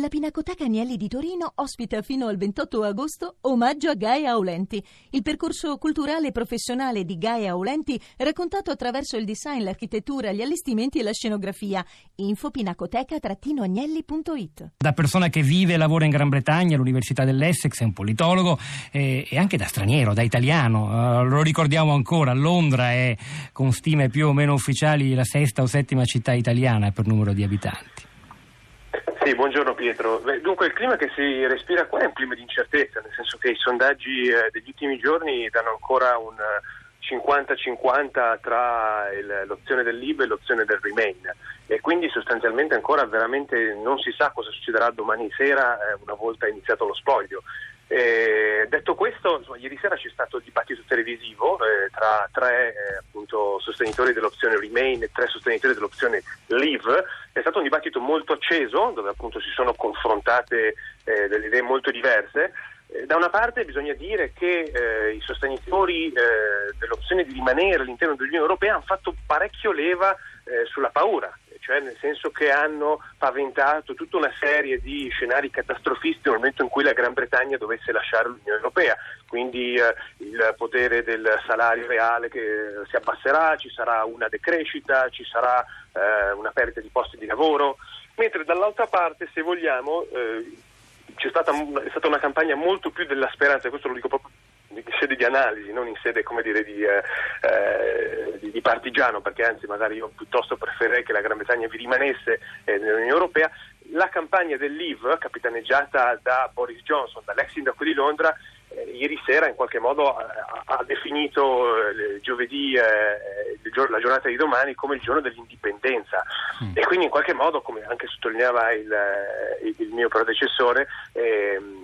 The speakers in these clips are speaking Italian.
La Pinacoteca Agnelli di Torino ospita fino al 28 agosto Omaggio a Gaia Aulenti, il percorso culturale e professionale di Gaia Aulenti raccontato attraverso il design, l'architettura, gli allestimenti e la scenografia. Info pinacoteca-agnelli.it Da persona che vive e lavora in Gran Bretagna all'Università dell'Essex, è un politologo eh, e anche da straniero, da italiano. Uh, lo ricordiamo ancora, Londra è con stime più o meno ufficiali la sesta o settima città italiana per numero di abitanti. Pietro. Dunque il clima che si respira qua è un clima di incertezza, nel senso che i sondaggi eh, degli ultimi giorni danno ancora un 50-50 tra il, l'opzione del Lib e l'opzione del Remain e quindi sostanzialmente ancora veramente non si sa cosa succederà domani sera eh, una volta iniziato lo spoglio. Eh, detto questo, insomma, ieri sera c'è stato il dibattito televisivo eh, tra tre eh, appunto, sostenitori dell'opzione Remain e tre sostenitori dell'opzione Leave. È stato un dibattito molto acceso, dove appunto si sono confrontate eh, delle idee molto diverse. Eh, da una parte bisogna dire che eh, i sostenitori dell'opzione di rimanere all'interno dell'Unione Europea hanno fatto parecchio leva sulla paura cioè nel senso che hanno paventato tutta una serie di scenari catastrofisti nel momento in cui la Gran Bretagna dovesse lasciare l'Unione Europea, quindi eh, il potere del salario reale che si abbasserà, ci sarà una decrescita, ci sarà eh, una perdita di posti di lavoro, mentre dall'altra parte, se vogliamo, eh, c'è stata, è stata una campagna molto più della speranza, questo lo dico proprio in sede di analisi, non in sede dire, di, eh, eh, di, di, partigiano, perché anzi magari io piuttosto preferirei che la Gran Bretagna vi rimanesse eh, nell'Unione Europea. La campagna del Leave, capitaneggiata da Boris Johnson, dall'ex sindaco di Londra, eh, ieri sera in qualche modo ha, ha definito eh, giovedì, eh, la giornata di domani, come il giorno dell'indipendenza mm. e quindi in qualche modo, come anche sottolineava il, il, mio predecessore, ehm,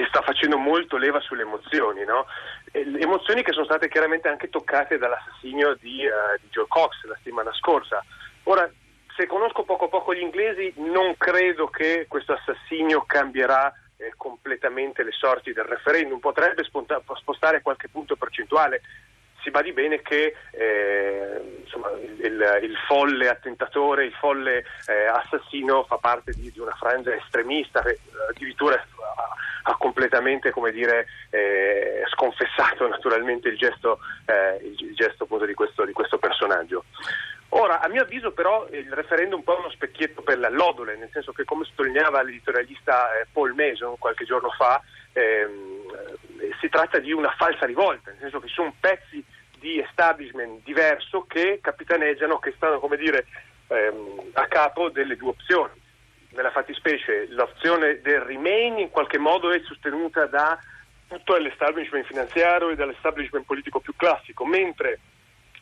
si sta facendo molto leva sulle emozioni, no? emozioni che sono state chiaramente anche toccate dall'assassinio di, uh, di Joe Cox la settimana scorsa. Ora, se conosco poco poco gli inglesi, non credo che questo assassinio cambierà eh, completamente le sorti del referendum, potrebbe sponta- spostare qualche punto percentuale, si badi bene che eh, insomma, il, il, folle attentatore, il folle eh, assassino fa parte di, di, una frangia estremista che addirittura ha, completamente dire, eh, sconfessato naturalmente il gesto, eh, il gesto di, questo, di questo personaggio. Ora, a mio avviso però il referendum è uno specchietto per la lodole, nel senso che come sottolineava l'editorialista eh, Paul Mason qualche giorno fa, ehm, si tratta di una falsa rivolta, nel senso che sono pezzi di establishment diverso che capitaneggiano, che stanno come dire, ehm, a capo delle due opzioni. Nella fattispecie l'opzione del remain in qualche modo è sostenuta da tutto l'establishment finanziario e dall'establishment politico più classico, mentre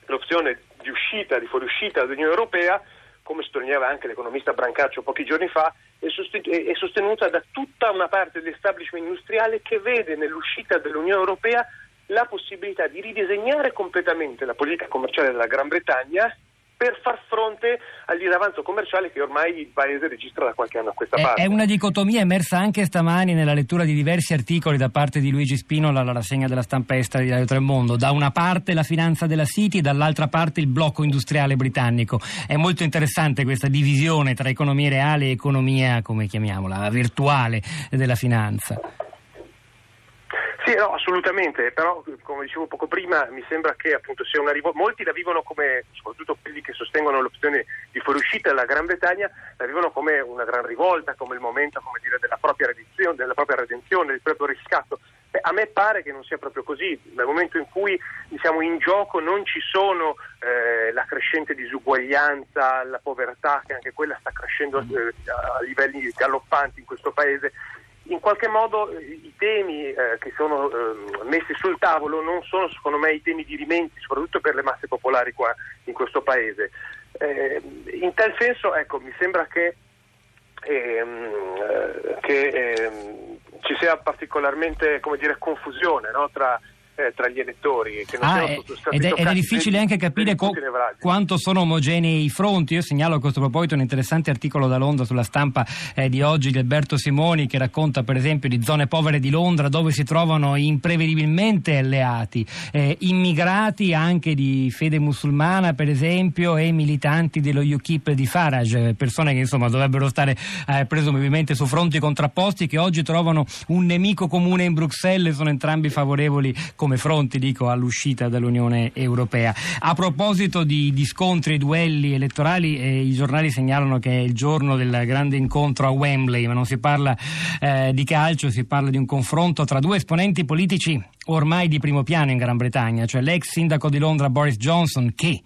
l'opzione di uscita, di fuoriuscita dall'Unione Europea, come sottolineava anche l'economista Brancaccio pochi giorni fa, è sostenuta da tutta una parte dell'establishment industriale che vede nell'uscita dell'Unione Europea la possibilità di ridisegnare completamente la politica commerciale della Gran Bretagna per far fronte al disavanzo commerciale che ormai il paese registra da qualche anno a questa parte. È una dicotomia emersa anche stamani nella lettura di diversi articoli da parte di Luigi Spinola alla rassegna della stampa estera di Radio Tremondo. Da una parte la finanza della City, dall'altra parte il blocco industriale britannico. È molto interessante questa divisione tra economia reale e economia, come chiamiamola, virtuale della finanza. Sì, no, assolutamente, però come dicevo poco prima mi sembra che appunto sia una rivolta, molti la vivono come, soprattutto quelli che sostengono l'opzione di fuoriuscita dalla Gran Bretagna, la vivono come una gran rivolta, come il momento come dire, della, propria redenzione, della propria redenzione, del proprio riscatto. Beh, a me pare che non sia proprio così, nel momento in cui diciamo, in gioco non ci sono eh, la crescente disuguaglianza, la povertà, che anche quella sta crescendo eh, a livelli galoppanti in questo paese, in qualche modo eh, i temi eh, che sono eh, messi sul tavolo non sono secondo me i temi di rimenti, soprattutto per le masse popolari qua in questo paese. Eh, in tal senso ecco, mi sembra che, ehm, che ehm, ci sia particolarmente dire, confusione no, tra eh, tra gli elettori. Che non ah, siano stati ed, è, ed è difficile anche capire co- quanto sono omogenei i fronti. Io segnalo a questo proposito un interessante articolo da Londra sulla stampa eh, di oggi di Alberto Simoni che racconta per esempio di zone povere di Londra dove si trovano imprevedibilmente alleati, eh, immigrati anche di fede musulmana per esempio e militanti dello UKIP di Farage, persone che insomma dovrebbero stare eh, presumibilmente su fronti contrapposti che oggi trovano un nemico comune in Bruxelles e sono entrambi favorevoli come fronti dico, all'uscita dall'Unione Europea. A proposito di, di scontri e duelli elettorali, eh, i giornali segnalano che è il giorno del grande incontro a Wembley, ma non si parla eh, di calcio, si parla di un confronto tra due esponenti politici ormai di primo piano in Gran Bretagna, cioè l'ex sindaco di Londra Boris Johnson che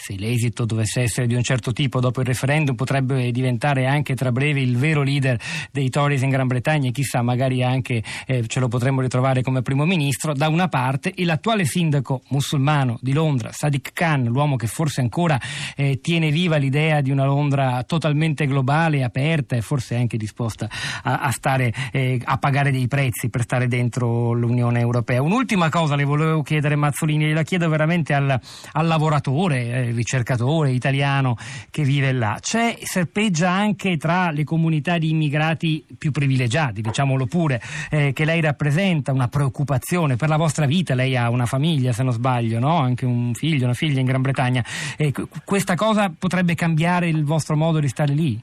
se l'esito dovesse essere di un certo tipo dopo il referendum potrebbe diventare anche tra breve il vero leader dei Tories in Gran Bretagna e chissà magari anche eh, ce lo potremmo ritrovare come primo ministro. Da una parte e l'attuale sindaco musulmano di Londra Sadiq Khan l'uomo che forse ancora eh, tiene viva l'idea di una Londra totalmente globale aperta e forse anche disposta a, a stare eh, a pagare dei prezzi per stare dentro l'Unione Europea. Un'ultima cosa le volevo chiedere Mazzolini la chiedo veramente al, al lavoratore eh, ricercatore italiano che vive là. C'è, serpeggia anche tra le comunità di immigrati più privilegiati, diciamolo pure, eh, che lei rappresenta, una preoccupazione per la vostra vita. Lei ha una famiglia, se non sbaglio, no? anche un figlio, una figlia in Gran Bretagna. Eh, questa cosa potrebbe cambiare il vostro modo di stare lì?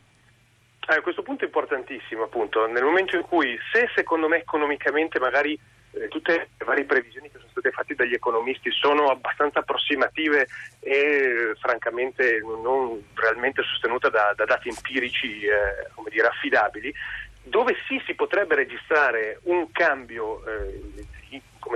Eh, questo punto è importantissimo, appunto, nel momento in cui se secondo me economicamente magari eh, tutte le varie previsioni che sono dagli economisti sono abbastanza approssimative e francamente non realmente sostenute da, da dati empirici eh, dire, affidabili, dove sì si potrebbe registrare un cambio eh,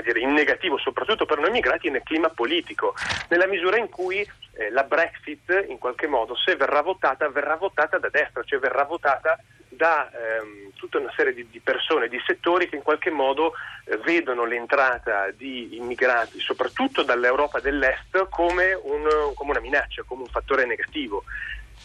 dire, in negativo, soprattutto per noi immigrati, nel clima politico, nella misura in cui eh, la Brexit in qualche modo, se verrà votata, verrà votata da destra, cioè verrà votata da ehm, tutta una serie di, di, persone, di settori che in qualche modo eh, vedono l'entrata di immigrati, soprattutto dall'Europa dell'Est, come, un, come una minaccia, come un fattore negativo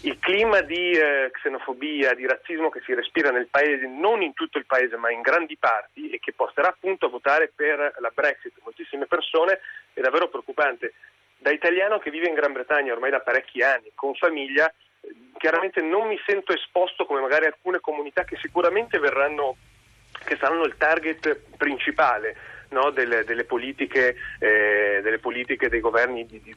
il clima di eh, xenofobia, di razzismo che si respira nel paese, non in tutto il paese ma in grandi parti e che porterà appunto a votare per la Brexit moltissime persone è davvero preoccupante. Da italiano che vive in Gran Bretagna ormai da parecchi anni, con famiglia, chiaramente non mi sento esposto come magari alcune comunità che sicuramente verranno, che saranno il target principale no, delle, delle, politiche, eh, delle, politiche, dei governi di, di,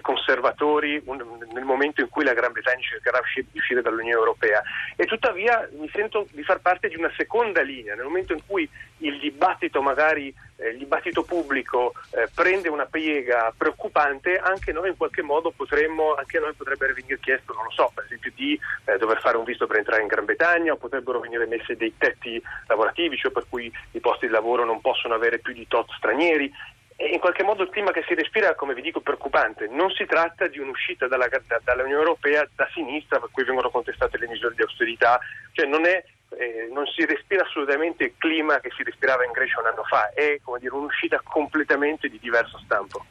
conservatori un, nel momento in cui la Gran Bretagna cercherà di uscire dall'Unione Europea. E tuttavia mi sento di far parte di una seconda linea, nel momento in cui il dibattito magari il dibattito pubblico eh, prende una piega preoccupante, anche noi in qualche modo potremmo, anche noi potrebbe venire chiesto, non lo so, per esempio di eh, dover fare un visto per entrare in Gran Bretagna o potrebbero venire messi dei tetti lavorativi, cioè per cui i posti di lavoro non possono avere più di tot stranieri. E in qualche modo il clima che si respira, come vi dico, è preoccupante. Non si tratta di un'uscita dalla, da, dall'Unione Europea da sinistra, per cui vengono contestate le misure di austerità, cioè non è eh, non si respira assolutamente il clima che si respirava in Grecia un anno fa, è dire, un'uscita completamente di diverso stampo.